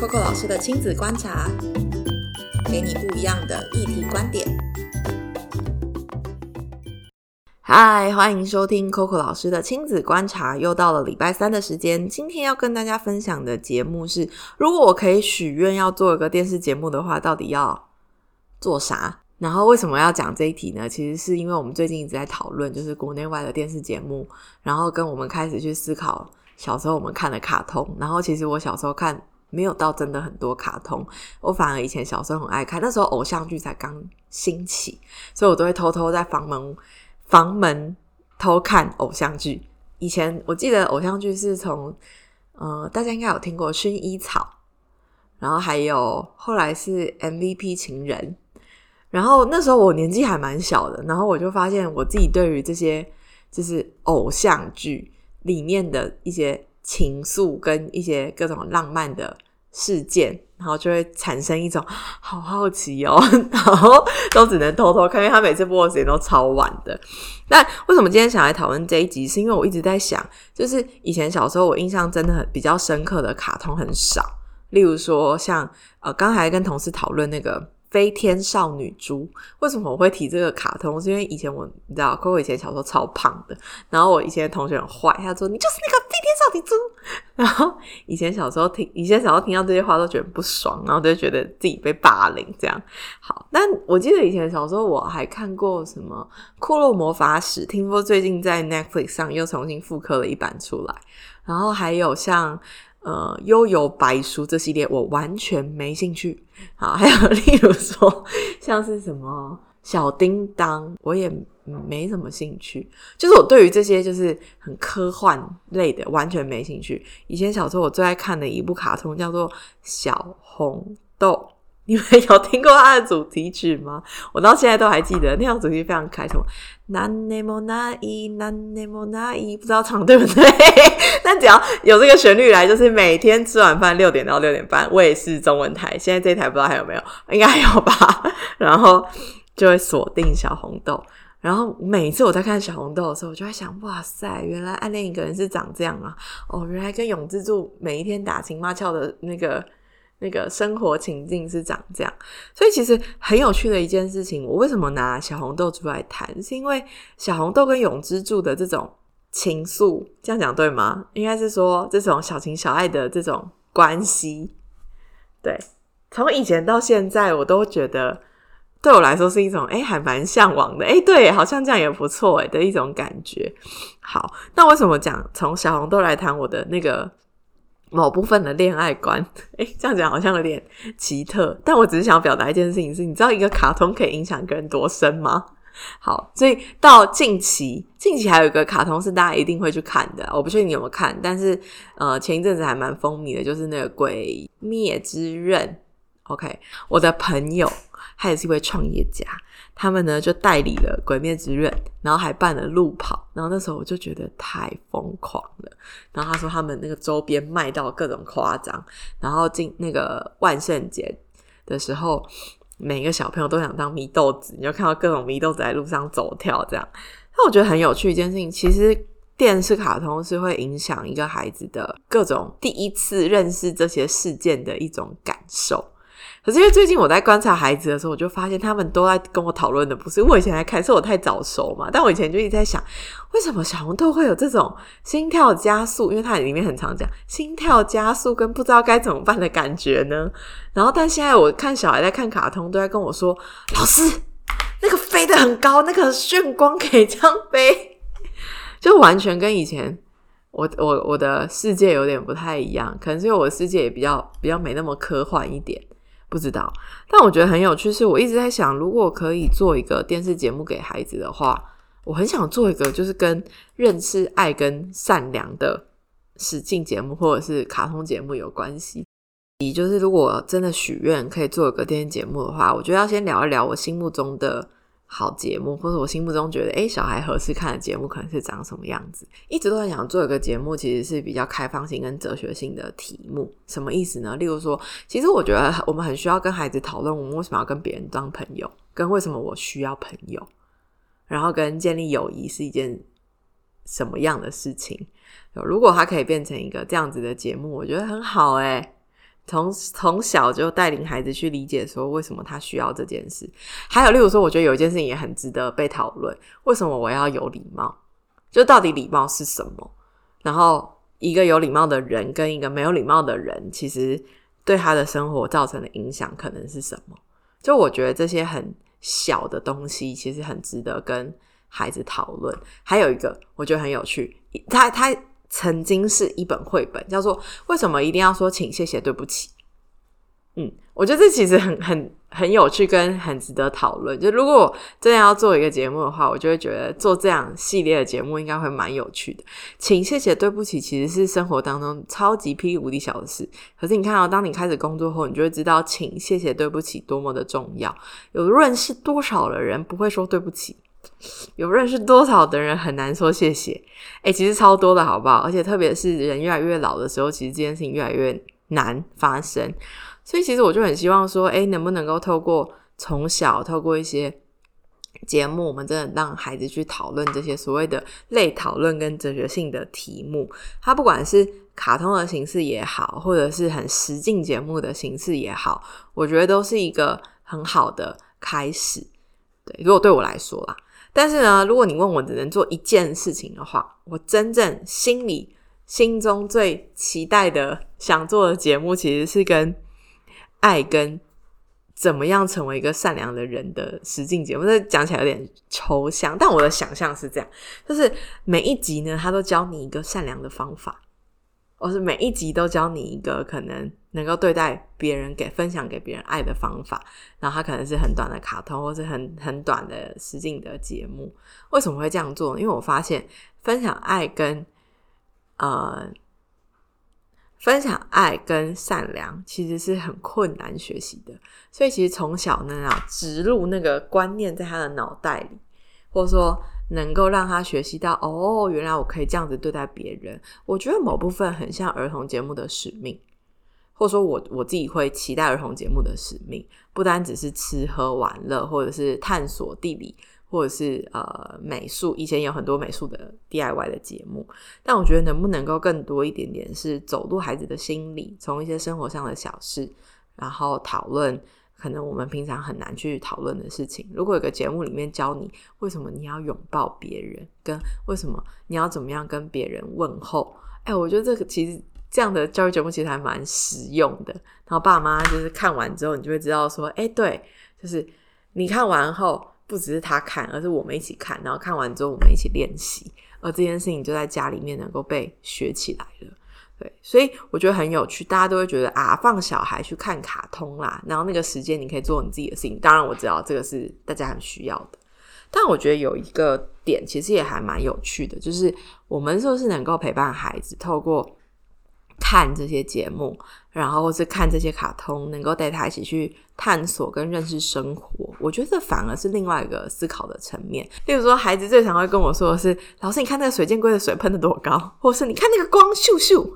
Coco 老师的亲子观察，给你不一样的议题观点。嗨，欢迎收听 Coco 老师的亲子观察。又到了礼拜三的时间，今天要跟大家分享的节目是：如果我可以许愿要做一个电视节目的话，到底要做啥？然后为什么要讲这一题呢？其实是因为我们最近一直在讨论，就是国内外的电视节目，然后跟我们开始去思考小时候我们看的卡通。然后其实我小时候看没有到真的很多卡通，我反而以前小时候很爱看，那时候偶像剧才刚兴起，所以我都会偷偷在房门房门偷看偶像剧。以前我记得偶像剧是从呃，大家应该有听过《薰衣草》，然后还有后来是 MVP 情人。然后那时候我年纪还蛮小的，然后我就发现我自己对于这些就是偶像剧里面的一些情愫跟一些各种浪漫的事件，然后就会产生一种 好好奇哦，然后都只能偷偷看，因为他每次播的时间都超晚的。那为什么今天想来讨论这一集？是因为我一直在想，就是以前小时候我印象真的很比较深刻的卡通很少，例如说像呃，刚才跟同事讨论那个。飞天少女猪，为什么我会提这个卡通？是因为以前我你知道，可我以前小时候超胖的，然后我以前同学很坏，他说你就是那个飞天少女猪。然后以前小时候听，以前小时候听到这些话都觉得不爽，然后就觉得自己被霸凌这样。好，但我记得以前小时候我还看过什么《库洛魔法史》，听说最近在 Netflix 上又重新复刻了一版出来，然后还有像。呃，悠游白书这系列我完全没兴趣。好，还有例如说像是什么小叮当，我也没什么兴趣。就是我对于这些就是很科幻类的完全没兴趣。以前小时候我最爱看的一部卡通叫做《小红豆》。你们 有听过他的主题曲吗？我到现在都还记得，那样主题非常开头。南内莫那伊，南内莫那伊，不知道唱对不对？但只要有这个旋律来，就是每天吃完饭六点到六点半，我也是中文台。现在这台不知道还有没有，应该还有吧。然后就会锁定小红豆。然后每次我在看小红豆的时候，我就在想：哇塞，原来暗恋一个人是长这样啊！哦，原来跟永之助每一天打情骂俏的那个。那个生活情境是长这样，所以其实很有趣的一件事情。我为什么拿小红豆出来谈？是因为小红豆跟永之助的这种情愫，这样讲对吗？应该是说这种小情小爱的这种关系。对，从以前到现在，我都觉得对我来说是一种哎，还蛮向往的。哎，对，好像这样也不错哎的一种感觉。好，那为什么讲从小红豆来谈我的那个？某部分的恋爱观，哎，这样讲好像有点奇特，但我只是想要表达一件事情，是你知道一个卡通可以影响一个人多深吗？好，所以到近期，近期还有一个卡通是大家一定会去看的，我不确定你有没有看，但是呃，前一阵子还蛮风靡的，就是那个《鬼灭之刃》。OK，我的朋友他也是一位创业家。他们呢就代理了《鬼灭之刃》，然后还办了路跑，然后那时候我就觉得太疯狂了。然后他说他们那个周边卖到各种夸张，然后进那个万圣节的时候，每个小朋友都想当祢豆子，你就看到各种祢豆子在路上走跳这样。那我觉得很有趣一件事情，其实电视卡通是会影响一个孩子的各种第一次认识这些事件的一种感受。可是因为最近我在观察孩子的时候，我就发现他们都在跟我讨论的不是我以前来看，是我太早熟嘛。但我以前就一直在想，为什么小红豆会有这种心跳加速？因为它里面很常讲心跳加速跟不知道该怎么办的感觉呢。然后，但现在我看小孩在看卡通，都在跟我说：“老师，那个飞得很高，那个炫光可以这样飞，就完全跟以前我我我的世界有点不太一样。可能是因为我的世界也比较比较没那么科幻一点。”不知道，但我觉得很有趣。是我一直在想，如果可以做一个电视节目给孩子的话，我很想做一个就是跟认识爱跟善良的实境节目，或者是卡通节目有关系。以就是如果真的许愿可以做一个电视节目的话，我觉得要先聊一聊我心目中的。好节目，或者我心目中觉得，诶小孩合适看的节目可能是长什么样子？一直都在想做一个节目，其实是比较开放性跟哲学性的题目。什么意思呢？例如说，其实我觉得我们很需要跟孩子讨论，我们为什么要跟别人当朋友，跟为什么我需要朋友，然后跟建立友谊是一件什么样的事情。如果它可以变成一个这样子的节目，我觉得很好诶从从小就带领孩子去理解说为什么他需要这件事。还有，例如说，我觉得有一件事情也很值得被讨论：为什么我要有礼貌？就到底礼貌是什么？然后，一个有礼貌的人跟一个没有礼貌的人，其实对他的生活造成的影响可能是什么？就我觉得这些很小的东西，其实很值得跟孩子讨论。还有一个，我觉得很有趣，他他。曾经是一本绘本，叫做《为什么一定要说请谢谢对不起》。嗯，我觉得这其实很很很有趣，跟很值得讨论。就如果真的要做一个节目的话，我就会觉得做这样系列的节目应该会蛮有趣的。请谢谢对不起，其实是生活当中超级霹雳无敌小的事。可是你看到，当你开始工作后，你就会知道请谢谢对不起多么的重要。有认识多少的人不会说对不起？有认识多少的人很难说谢谢？哎，其实超多的好不好？而且特别是人越来越老的时候，其实这件事情越来越难发生。所以其实我就很希望说，哎，能不能够透过从小透过一些节目，我们真的让孩子去讨论这些所谓的类讨论跟哲学性的题目。它不管是卡通的形式也好，或者是很实境节目的形式也好，我觉得都是一个很好的开始。对，如果对我来说啦。但是呢，如果你问我只能做一件事情的话，我真正心里心中最期待的想做的节目，其实是跟爱跟怎么样成为一个善良的人的实境节目。这讲起来有点抽象，但我的想象是这样：就是每一集呢，他都教你一个善良的方法。或是每一集都教你一个可能能够对待别人、给分享给别人爱的方法，然后它可能是很短的卡通，或是很很短的实境的节目。为什么会这样做？因为我发现分享爱跟呃分享爱跟善良其实是很困难学习的，所以其实从小呢要植入那个观念在他的脑袋里，或者说。能够让他学习到哦，原来我可以这样子对待别人。我觉得某部分很像儿童节目的使命，或者说我我自己会期待儿童节目的使命，不单只是吃喝玩乐，或者是探索地理，或者是呃美术。以前有很多美术的 DIY 的节目，但我觉得能不能够更多一点点，是走入孩子的心里，从一些生活上的小事，然后讨论。可能我们平常很难去讨论的事情，如果有个节目里面教你为什么你要拥抱别人，跟为什么你要怎么样跟别人问候，哎，我觉得这个其实这样的教育节目其实还蛮实用的。然后爸妈就是看完之后，你就会知道说，哎，对，就是你看完后不只是他看，而是我们一起看，然后看完之后我们一起练习，而这件事情就在家里面能够被学起来了。对，所以我觉得很有趣，大家都会觉得啊，放小孩去看卡通啦，然后那个时间你可以做你自己的事情。当然我知道这个是大家很需要的，但我觉得有一个点其实也还蛮有趣的，就是我们是不是能够陪伴孩子，透过看这些节目，然后或是看这些卡通，能够带他一起去探索跟认识生活。我觉得这反而是另外一个思考的层面。例如说，孩子最常会跟我说的是：“老师，你看那个水箭龟的水喷的多高？”或是“你看那个光咻咻。”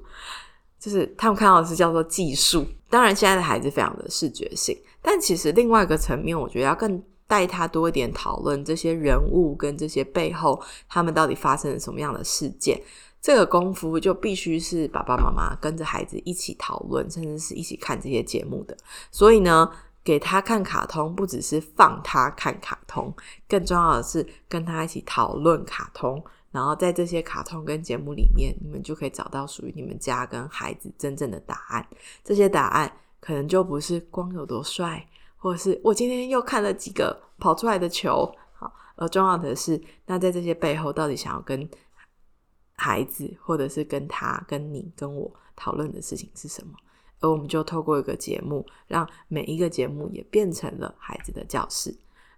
就是他们看到的是叫做技术，当然现在的孩子非常的视觉性，但其实另外一个层面，我觉得要更带他多一点讨论这些人物跟这些背后他们到底发生了什么样的事件，这个功夫就必须是爸爸妈妈跟着孩子一起讨论，甚至是一起看这些节目的。所以呢，给他看卡通，不只是放他看卡通，更重要的是跟他一起讨论卡通。然后在这些卡通跟节目里面，你们就可以找到属于你们家跟孩子真正的答案。这些答案可能就不是光有多帅，或是我今天又看了几个跑出来的球，好，而重要的是，那在这些背后到底想要跟孩子，或者是跟他、跟你、跟我讨论的事情是什么？而我们就透过一个节目，让每一个节目也变成了孩子的教室。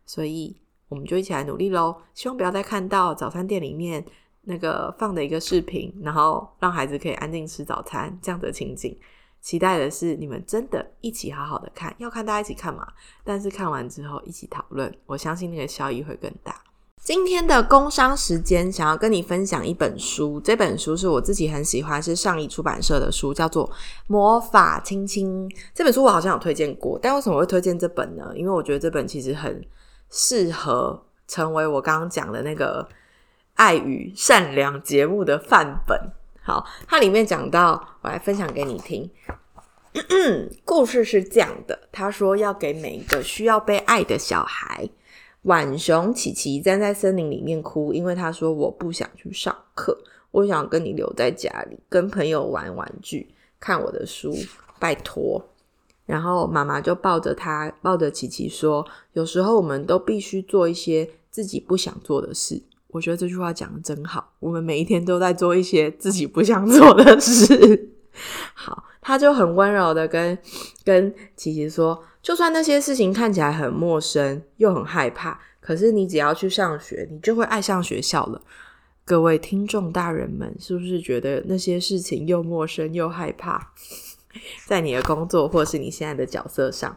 所以。我们就一起来努力喽！希望不要再看到早餐店里面那个放的一个视频，然后让孩子可以安静吃早餐这样的情景。期待的是你们真的一起好好的看，要看大家一起看嘛？但是看完之后一起讨论，我相信那个效益会更大。今天的工商时间，想要跟你分享一本书，这本书是我自己很喜欢，是上一出版社的书，叫做《魔法亲亲》。这本书我好像有推荐过，但为什么会推荐这本呢？因为我觉得这本其实很。适合成为我刚刚讲的那个爱与善良节目的范本。好，它里面讲到，我来分享给你听。故事是这样的，他说要给每一个需要被爱的小孩。浣熊琪琪站在森林里面哭，因为他说我不想去上课，我想跟你留在家里，跟朋友玩玩具，看我的书，拜托。然后妈妈就抱着他，抱着琪琪说：“有时候我们都必须做一些自己不想做的事。”我觉得这句话讲的真好，我们每一天都在做一些自己不想做的事。好，他就很温柔的跟跟琪琪说。就算那些事情看起来很陌生又很害怕，可是你只要去上学，你就会爱上学校了。各位听众大人们，是不是觉得那些事情又陌生又害怕？在你的工作或是你现在的角色上，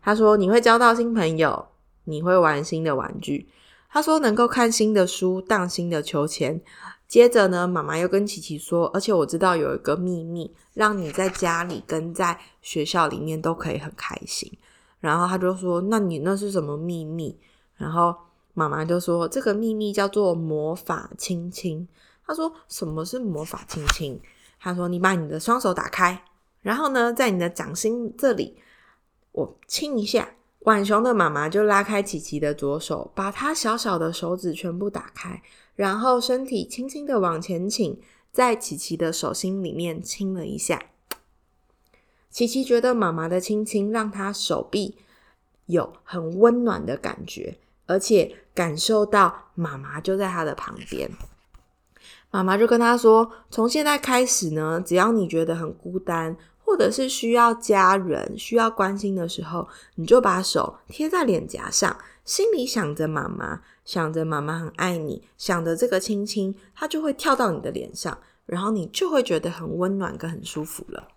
他说你会交到新朋友，你会玩新的玩具。他说能够看新的书，荡新的秋千。接着呢，妈妈又跟琪琪说，而且我知道有一个秘密，让你在家里跟在学校里面都可以很开心。然后他就说：“那你那是什么秘密？”然后妈妈就说：“这个秘密叫做魔法亲亲。”他说：“什么是魔法亲亲？”他说：“你把你的双手打开，然后呢，在你的掌心这里，我亲一下。”浣熊的妈妈就拉开琪琪的左手，把她小小的手指全部打开，然后身体轻轻的往前倾，在琪琪的手心里面亲了一下。琪琪觉得妈妈的亲亲让她手臂有很温暖的感觉，而且感受到妈妈就在她的旁边。妈妈就跟他说：“从现在开始呢，只要你觉得很孤单。”或者是需要家人需要关心的时候，你就把手贴在脸颊上，心里想着妈妈，想着妈妈很爱你，想着这个亲亲，它就会跳到你的脸上，然后你就会觉得很温暖跟很舒服了。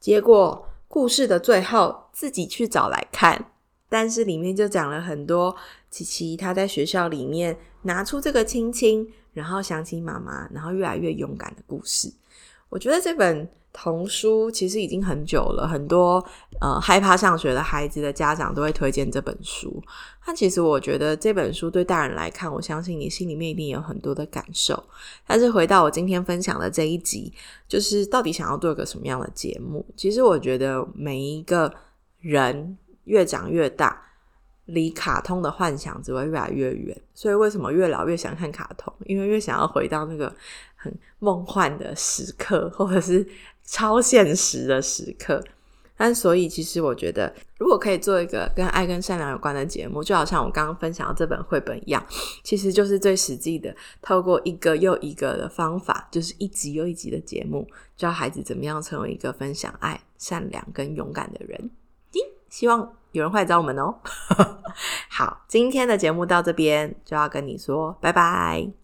结果故事的最后自己去找来看，但是里面就讲了很多琪琪他在学校里面拿出这个亲亲，然后想起妈妈，然后越来越勇敢的故事。我觉得这本。童书其实已经很久了，很多呃害怕上学的孩子的家长都会推荐这本书。那其实我觉得这本书对大人来看，我相信你心里面一定有很多的感受。但是回到我今天分享的这一集，就是到底想要做一个什么样的节目？其实我觉得每一个人越长越大，离卡通的幻想只会越来越远。所以为什么越老越想看卡通？因为越想要回到那个很梦幻的时刻，或者是。超现实的时刻，但所以其实我觉得，如果可以做一个跟爱跟善良有关的节目，就好像我刚刚分享的这本绘本一样，其实就是最实际的，透过一个又一个的方法，就是一集又一集的节目，教孩子怎么样成为一个分享爱、善良跟勇敢的人。希望有人会来找我们哦。好，今天的节目到这边就要跟你说拜拜。